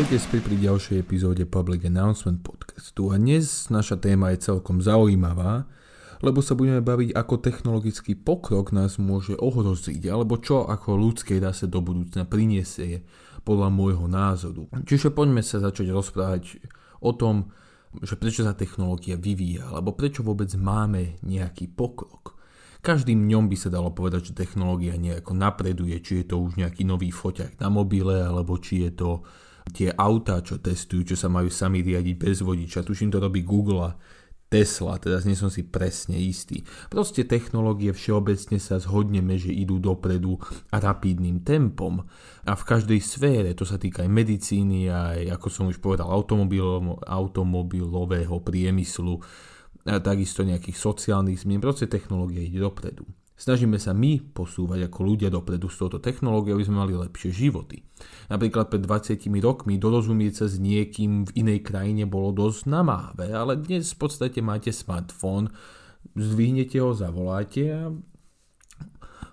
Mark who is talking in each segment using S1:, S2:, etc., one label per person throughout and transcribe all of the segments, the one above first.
S1: Vítajte späť pri ďalšej epizóde Public Announcement podcastu a dnes naša téma je celkom zaujímavá, lebo sa budeme baviť, ako technologický pokrok nás môže ohroziť, alebo čo ako ľudskej rase do budúcna priniesie podľa môjho názoru. Čiže poďme sa začať rozprávať o tom, že prečo sa technológia vyvíja, alebo prečo vôbec máme nejaký pokrok. Každým dňom by sa dalo povedať, že technológia nejako napreduje, či je to už nejaký nový foťák na mobile, alebo či je to tie autá, čo testujú, čo sa majú sami riadiť bez vodiča. Tuším, to robí Google Tesla, teda nie som si presne istý. Proste technológie všeobecne sa zhodneme, že idú dopredu rapidným tempom. A v každej sfére, to sa týka aj medicíny, aj ako som už povedal, automobilového priemyslu, a takisto nejakých sociálnych zmien, proste technológie ide dopredu. Snažíme sa my posúvať ako ľudia dopredu s touto technológiou, aby sme mali lepšie životy. Napríklad pred 20 rokmi dorozumieť sa s niekým v inej krajine bolo dosť namáve, ale dnes v podstate máte smartfón, zdvihnete ho, zavoláte a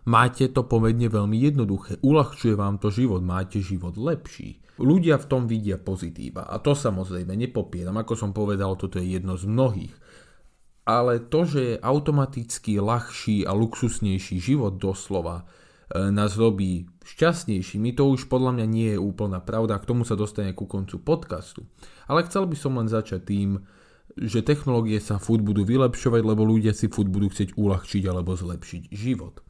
S1: máte to pomerne veľmi jednoduché. Uľahčuje vám to život, máte život lepší. Ľudia v tom vidia pozitíva a to samozrejme nepopieram. Ako som povedal, toto je jedno z mnohých ale to, že je automaticky ľahší a luxusnejší život doslova e, nás robí šťastnejšími, to už podľa mňa nie je úplná pravda, k tomu sa dostane ku koncu podcastu. Ale chcel by som len začať tým, že technológie sa furt budú vylepšovať, lebo ľudia si furt budú chcieť uľahčiť alebo zlepšiť život.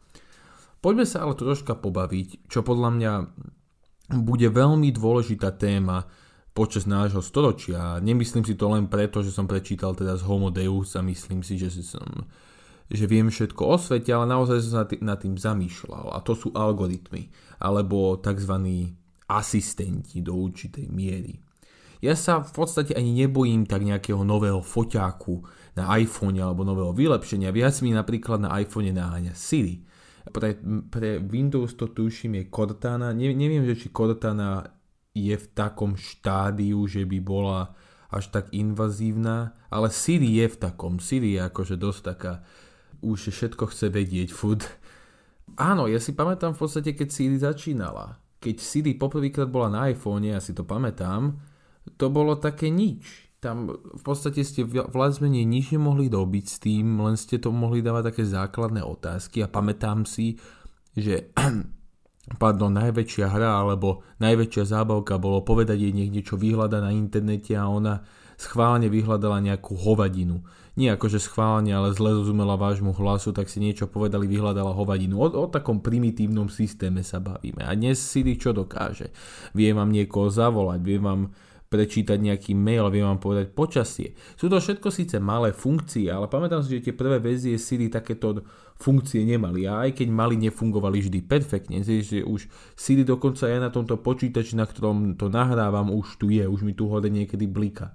S1: Poďme sa ale troška pobaviť, čo podľa mňa bude veľmi dôležitá téma počas nášho storočia. Nemyslím si to len preto, že som prečítal teda z Homo Deus a myslím si, že som že viem všetko o svete, ale naozaj som sa nad tým zamýšľal. A to sú algoritmy, alebo tzv. asistenti do určitej miery. Ja sa v podstate ani nebojím tak nejakého nového foťáku na iPhone alebo nového vylepšenia. Viac mi napríklad na iPhone naháňa Siri. Pre, pre Windows to tuším je Cortana. Ne, neviem, že či Cortana je v takom štádiu, že by bola až tak invazívna, ale Siri je v takom, Siri je akože dosť taká, už všetko chce vedieť, food. Áno, ja si pamätám v podstate, keď Siri začínala. Keď Siri poprvýkrát bola na iPhone, ja si to pamätám, to bolo také nič. Tam v podstate ste menej nič nemohli dobiť s tým, len ste to mohli dávať také základné otázky a pamätám si, že pardon, najväčšia hra alebo najväčšia zábavka bolo povedať jej nech niečo vyhľada na internete a ona schválne vyhľadala nejakú hovadinu. Nie že schválne, ale zle rozumela vášmu hlasu, tak si niečo povedali, vyhľadala hovadinu. O, o takom primitívnom systéme sa bavíme. A dnes Siri čo dokáže? Vie vám niekoho zavolať, vie vám prečítať nejaký mail, viem vám povedať počasie. Sú to všetko síce malé funkcie, ale pamätám si, že tie prvé verzie Siri takéto funkcie nemali a aj keď mali, nefungovali vždy perfektne. Že už Siri dokonca aj na tomto počítači, na ktorom to nahrávam, už tu je, už mi tu hore niekedy blika.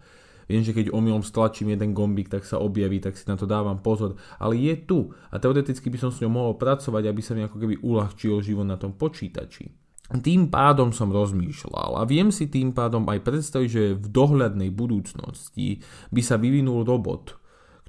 S1: Viem, že keď omylom stlačím jeden gombík, tak sa objaví, tak si na to dávam pozor. Ale je tu a teoreticky by som s ňou mohol pracovať, aby sa mi ako keby uľahčil život na tom počítači. Tým pádom som rozmýšľal a viem si tým pádom aj predstaviť, že v dohľadnej budúcnosti by sa vyvinul robot,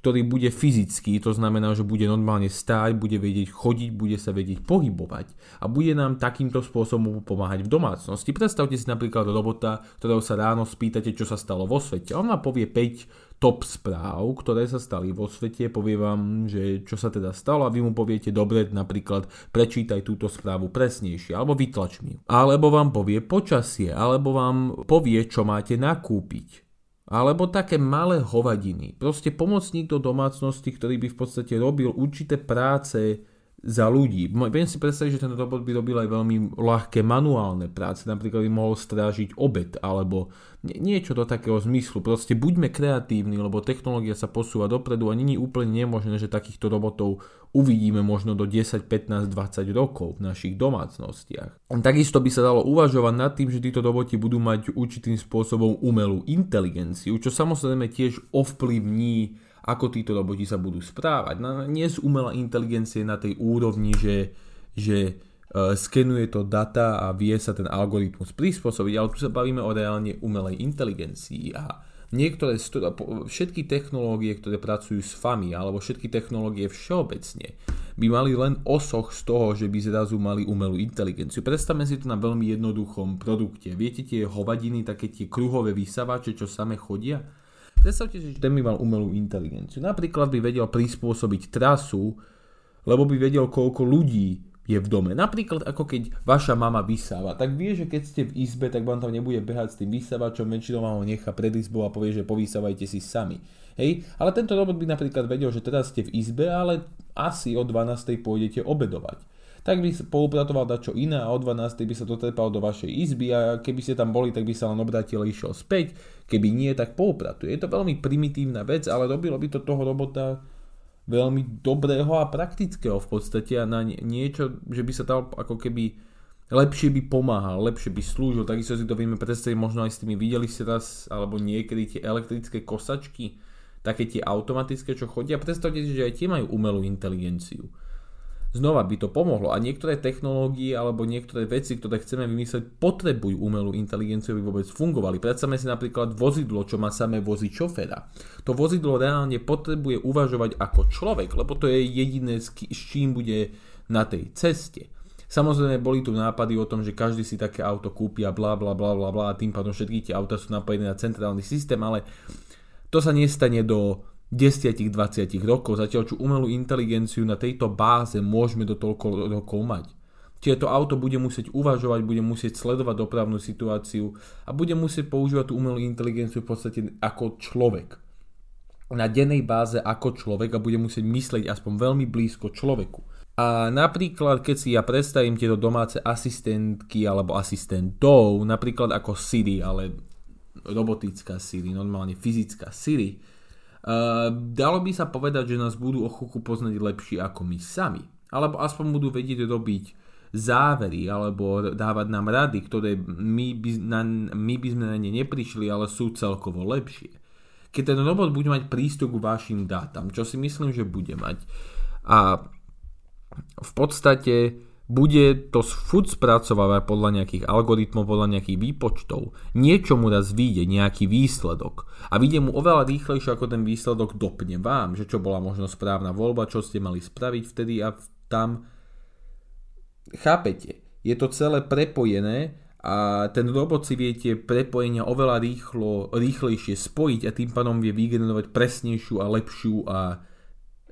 S1: ktorý bude fyzický, to znamená, že bude normálne stáť, bude vedieť chodiť, bude sa vedieť pohybovať a bude nám takýmto spôsobom pomáhať v domácnosti. Predstavte si napríklad robota, ktorého sa ráno spýtate, čo sa stalo vo svete. On vám povie 5 top správ, ktoré sa stali vo svete, povie vám, že čo sa teda stalo a vy mu poviete, dobre, napríklad prečítaj túto správu presnejšie, alebo vytlač mi. Alebo vám povie počasie, alebo vám povie, čo máte nakúpiť alebo také malé hovadiny. Proste pomocník do domácnosti, ktorý by v podstate robil určité práce za ľudí. Viem si predstaviť, že ten robot by robil aj veľmi ľahké manuálne práce, napríklad by mohol strážiť obed alebo niečo do takého zmyslu. Proste buďme kreatívni, lebo technológia sa posúva dopredu a není úplne nemožné, že takýchto robotov uvidíme možno do 10, 15, 20 rokov v našich domácnostiach. Takisto by sa dalo uvažovať nad tým, že títo roboti budú mať určitým spôsobom umelú inteligenciu, čo samozrejme tiež ovplyvní ako títo roboti sa budú správať. No, nie sú umelá inteligencie na tej úrovni, že, že uh, skenuje to data a vie sa ten algoritmus prispôsobiť, ale tu sa bavíme o reálne umelej inteligencii a niektoré, všetky technológie, ktoré pracujú s FAMI alebo všetky technológie všeobecne by mali len osoch z toho, že by zrazu mali umelú inteligenciu. Predstavme si to na veľmi jednoduchom produkte. Viete tie hovadiny, také tie kruhové vysavače, čo same chodia? Predstavte si, že ten by mal umelú inteligenciu. Napríklad by vedel prispôsobiť trasu, lebo by vedel, koľko ľudí je v dome. Napríklad ako keď vaša mama vysáva, tak vie, že keď ste v izbe, tak vám tam nebude behať s tým vysávačom, väčšinou vám ho nechá pred izbou a povie, že povysávajte si sami. Hej, ale tento robot by napríklad vedel, že teraz ste v izbe, ale asi o 12. pôjdete obedovať. Tak by poupratoval dať čo iné a o 12. by sa dotrepal do vašej izby a keby ste tam boli, tak by sa len obratil a išiel späť. Keby nie, tak poupratuje. Je to veľmi primitívna vec, ale robilo by to toho robota veľmi dobrého a praktického v podstate a na niečo, že by sa dal ako keby lepšie by pomáhal, lepšie by slúžil, takisto si to vieme predstaviť možno aj s tými, videli ste raz, alebo niekedy tie elektrické kosačky, také tie automatické, čo chodia, predstavte si, že aj tie majú umelú inteligenciu znova by to pomohlo. A niektoré technológie alebo niektoré veci, ktoré chceme vymyslieť, potrebujú umelú inteligenciu, aby vôbec fungovali. Predstavme si napríklad vozidlo, čo má samé voziť šoféra. To vozidlo reálne potrebuje uvažovať ako človek, lebo to je jediné, s čím bude na tej ceste. Samozrejme boli tu nápady o tom, že každý si také auto kúpi a bla bla bla bla bla a tým pádom všetky tie auta sú napojené na centrálny systém, ale to sa nestane do 10-20 rokov, zatiaľ čo umelú inteligenciu na tejto báze môžeme do toľko rokov mať. Čiže to auto bude musieť uvažovať, bude musieť sledovať dopravnú situáciu a bude musieť používať tú umelú inteligenciu v podstate ako človek. Na dennej báze ako človek a bude musieť myslieť aspoň veľmi blízko človeku. A napríklad, keď si ja predstavím tieto domáce asistentky alebo asistentov, napríklad ako Siri, ale robotická Siri, normálne fyzická Siri, dalo by sa povedať, že nás budú o chvíľku poznať lepšie ako my sami. Alebo aspoň budú vedieť robiť závery alebo dávať nám rady, ktoré my by, na, my by sme na ne neprišli, ale sú celkovo lepšie. Keď ten robot bude mať prístup k vašim dátam, čo si myslím, že bude mať. A v podstate bude to furt spracovávať podľa nejakých algoritmov, podľa nejakých výpočtov. Niečo mu raz vyjde, nejaký výsledok. A vyjde mu oveľa rýchlejšie, ako ten výsledok dopne vám, že čo bola možno správna voľba, čo ste mali spraviť vtedy a tam. Chápete? Je to celé prepojené a ten robot si viete prepojenia oveľa rýchlo, rýchlejšie spojiť a tým pádom vie vygenerovať presnejšiu a lepšiu a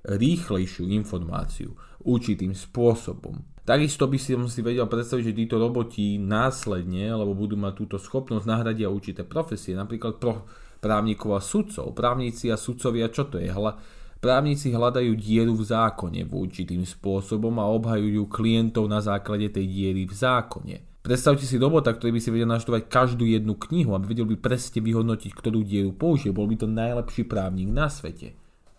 S1: rýchlejšiu informáciu určitým spôsobom. Takisto by si, si vedel predstaviť, že títo roboti následne, alebo budú mať túto schopnosť, nahradia určité profesie, napríklad pro právnikov a sudcov. Právnici a sudcovia, čo to je? Hla, právnici hľadajú dieru v zákone v určitým spôsobom a obhajujú klientov na základe tej diery v zákone. Predstavte si robota, ktorý by si vedel naštudovať každú jednu knihu a vedel by presne vyhodnotiť, ktorú dieru použije. Bol by to najlepší právnik na svete.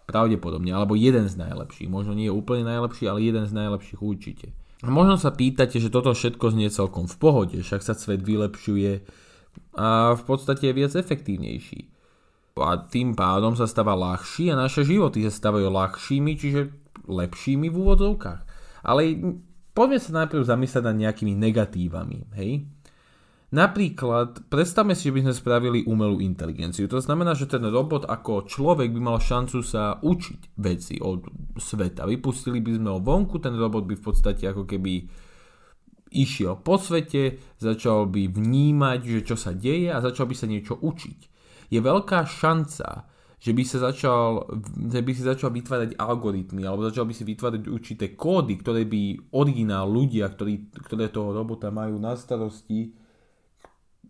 S1: Pravdepodobne, alebo jeden z najlepších. Možno nie je úplne najlepší, ale jeden z najlepších určite. A možno sa pýtate, že toto všetko znie celkom v pohode, však sa svet vylepšuje a v podstate je viac efektívnejší. A tým pádom sa stáva ľahší a naše životy sa stávajú ľahšími, čiže lepšími v úvodzovkách. Ale poďme sa najprv zamyslieť nad nejakými negatívami, hej? Napríklad, predstavme si, že by sme spravili umelú inteligenciu. To znamená, že ten robot ako človek by mal šancu sa učiť veci od sveta. Vypustili by sme ho vonku, ten robot by v podstate ako keby išiel po svete, začal by vnímať, že čo sa deje a začal by sa niečo učiť. Je veľká šanca, že by, sa začal, že by si začal vytvárať algoritmy alebo začal by si vytvárať určité kódy, ktoré by originál ľudia, ktorí, ktoré toho robota majú na starosti,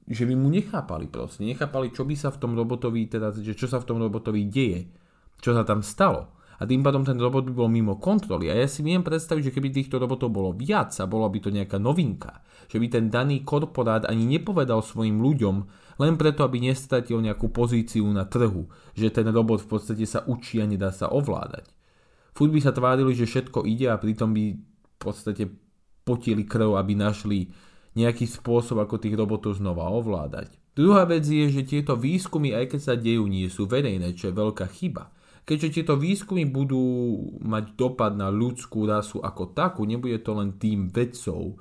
S1: že by mu nechápali proste, nechápali, čo by sa v tom robotovi, teda, že čo sa v tom robotovi deje, čo sa tam stalo. A tým pádom ten robot by bol mimo kontroly. A ja si viem predstaviť, že keby týchto robotov bolo viac a bola by to nejaká novinka, že by ten daný korporát ani nepovedal svojim ľuďom, len preto, aby nestratil nejakú pozíciu na trhu, že ten robot v podstate sa učí a nedá sa ovládať. Furt by sa tvárili, že všetko ide a pritom by v podstate potili krv, aby našli nejaký spôsob, ako tých robotov znova ovládať. Druhá vec je, že tieto výskumy, aj keď sa dejú, nie sú verejné, čo je veľká chyba. Keďže tieto výskumy budú mať dopad na ľudskú rasu ako takú, nebude to len tým vedcov,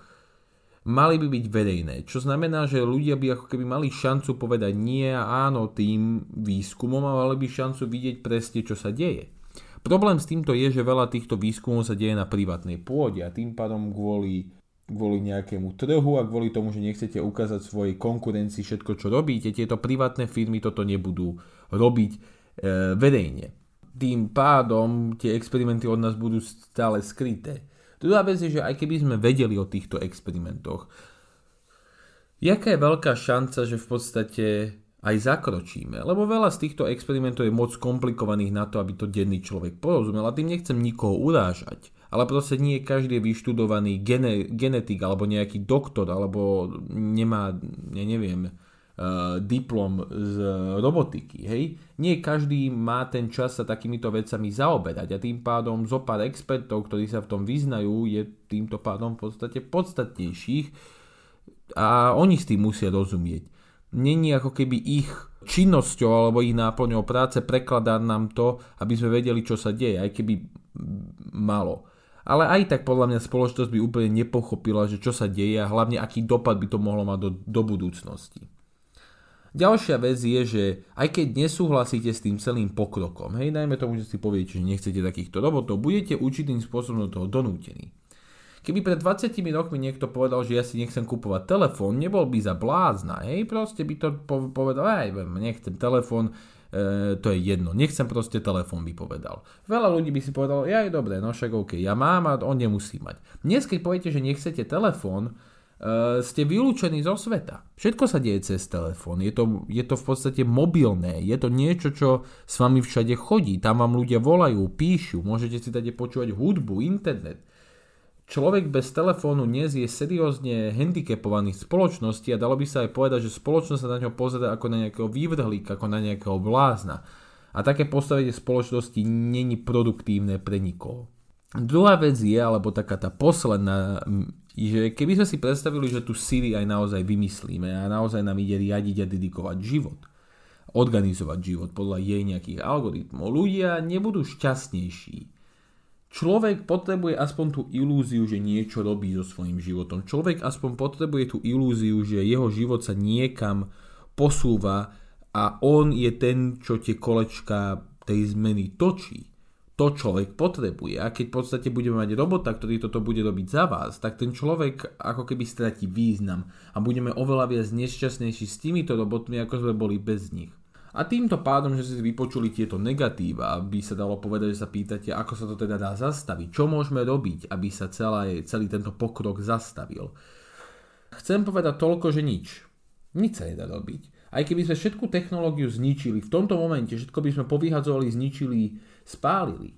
S1: mali by byť verejné. Čo znamená, že ľudia by ako keby mali šancu povedať nie a áno tým výskumom a mali by šancu vidieť presne, čo sa deje. Problém s týmto je, že veľa týchto výskumov sa deje na privátnej pôde a tým pádom kvôli, kvôli nejakému trhu a kvôli tomu, že nechcete ukázať svojej konkurencii všetko, čo robíte, tieto privátne firmy toto nebudú robiť e, verejne. Tým pádom tie experimenty od nás budú stále skryté. Druhá vec je, že aj keby sme vedeli o týchto experimentoch, jaká je veľká šanca, že v podstate aj zakročíme. Lebo veľa z týchto experimentov je moc komplikovaných na to, aby to denný človek porozumel. A tým nechcem nikoho urážať. Ale proste nie každý vyštudovaný gene, genetik alebo nejaký doktor, alebo nemá, ja neviem, uh, diplom z robotiky. Hej? Nie každý má ten čas sa takýmito vecami zaoberať a tým pádom zo pár expertov, ktorí sa v tom vyznajú, je týmto pádom v podstate podstatnejších a oni s tým musia rozumieť není ako keby ich činnosťou alebo ich náplňou práce prekladať nám to, aby sme vedeli, čo sa deje, aj keby malo. Ale aj tak podľa mňa spoločnosť by úplne nepochopila, že čo sa deje a hlavne aký dopad by to mohlo mať do, do budúcnosti. Ďalšia vec je, že aj keď nesúhlasíte s tým celým pokrokom, hej, najmä tomu, že si poviete, že nechcete takýchto robotov, budete určitým spôsobom do toho donútení. Keby pred 20 rokmi niekto povedal, že ja si nechcem kupovať telefón, nebol by za blázna, hej, proste by to povedal, aj nechcem telefón, e, to je jedno, nechcem proste telefón, by povedal. Veľa ľudí by si povedalo, ja je dobré, no však OK, ja mám a on nemusí mať. Dnes, keď poviete, že nechcete telefón, Uh, ste vylúčení zo sveta. Všetko sa deje cez telefón. Je to, je to v podstate mobilné. Je to niečo, čo s vami všade chodí. Tam vám ľudia volajú, píšu. Môžete si tady počúvať hudbu, internet. Človek bez telefónu dnes je seriózne handicapovaný v spoločnosti a dalo by sa aj povedať, že spoločnosť sa na ňo pozera ako na nejakého vývrhlíka, ako na nejakého blázna. A také postavenie spoločnosti není produktívne pre nikoho. Druhá vec je, alebo taká tá posledná, že keby sme si predstavili, že tu Siri aj naozaj vymyslíme a naozaj nám ide riadiť a dedikovať život, organizovať život podľa jej nejakých algoritmov, ľudia nebudú šťastnejší Človek potrebuje aspoň tú ilúziu, že niečo robí so svojím životom. Človek aspoň potrebuje tú ilúziu, že jeho život sa niekam posúva a on je ten, čo tie kolečka tej zmeny točí. To človek potrebuje. A keď v podstate budeme mať robota, ktorý toto bude robiť za vás, tak ten človek ako keby stratí význam a budeme oveľa viac nešťastnejší s týmito robotmi, ako sme boli bez nich. A týmto pádom, že si vypočuli tieto negatíva, by sa dalo povedať, že sa pýtate, ako sa to teda dá zastaviť, čo môžeme robiť, aby sa celá, celý tento pokrok zastavil. Chcem povedať toľko, že nič. Nič sa nedá robiť. Aj keby sme všetku technológiu zničili, v tomto momente všetko by sme povyhadzovali, zničili, spálili.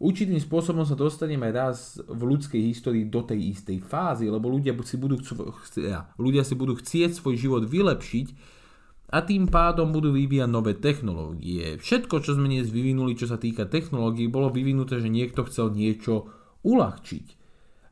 S1: Určitým spôsobom sa dostaneme raz v ľudskej histórii do tej istej fázy, lebo ľudia si budú, ľudia si budú chcieť svoj život vylepšiť, a tým pádom budú vyvíjať nové technológie. Všetko, čo sme dnes vyvinuli, čo sa týka technológií, bolo vyvinuté, že niekto chcel niečo uľahčiť.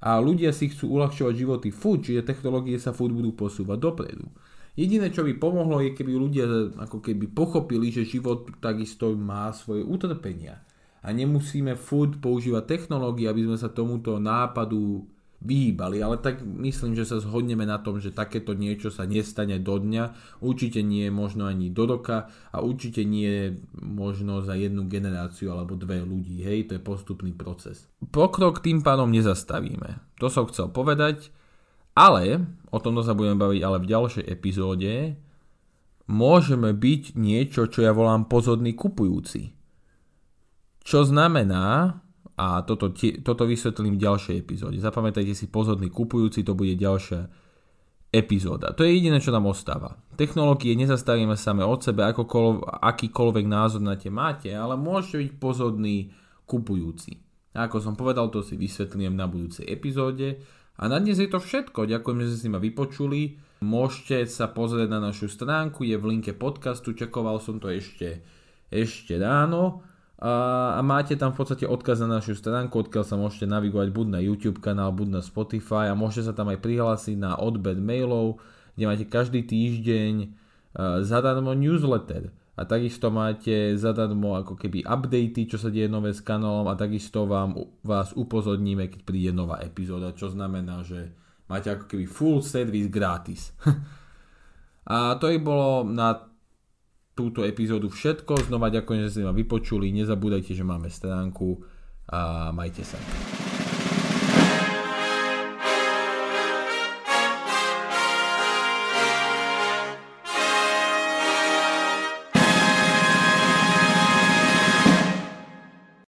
S1: A ľudia si chcú uľahčovať životy furt, čiže technológie sa furt budú posúvať dopredu. Jediné, čo by pomohlo, je keby ľudia ako keby pochopili, že život takisto má svoje utrpenia. A nemusíme furt používať technológie, aby sme sa tomuto nápadu vyhýbali, ale tak myslím, že sa zhodneme na tom, že takéto niečo sa nestane do dňa, určite nie možno ani do roka a určite nie možno za jednu generáciu alebo dve ľudí, hej, to je postupný proces. Pokrok tým pádom nezastavíme, to som chcel povedať, ale, o tomto sa budeme baviť ale v ďalšej epizóde, môžeme byť niečo, čo ja volám pozorný kupujúci. Čo znamená, a toto, toto vysvetlím v ďalšej epizóde. Zapamätajte si pozorný kupujúci, to bude ďalšia epizóda. To je jediné, čo nám ostáva. Technológie nezastavíme same od sebe, akokol, akýkoľvek názor na tie máte, ale môžete byť pozorný kupujúci. A ako som povedal, to si vysvetlím na budúcej epizóde. A na dnes je to všetko. Ďakujem, že ste si ma vypočuli. Môžete sa pozrieť na našu stránku, je v linke podcastu, čekoval som to ešte, ešte ráno a, máte tam v podstate odkaz na našu stránku, odkiaľ sa môžete navigovať buď na YouTube kanál, buď na Spotify a môžete sa tam aj prihlásiť na odbed mailov, kde máte každý týždeň zadarmo newsletter a takisto máte zadarmo ako keby updaty, čo sa deje nové s kanálom a takisto vám, vás upozorníme, keď príde nová epizóda, čo znamená, že máte ako keby full service gratis. a to je bolo na túto epizódu všetko. Znova ďakujem, že ste ma vypočuli. Nezabúdajte, že máme stránku a majte sa.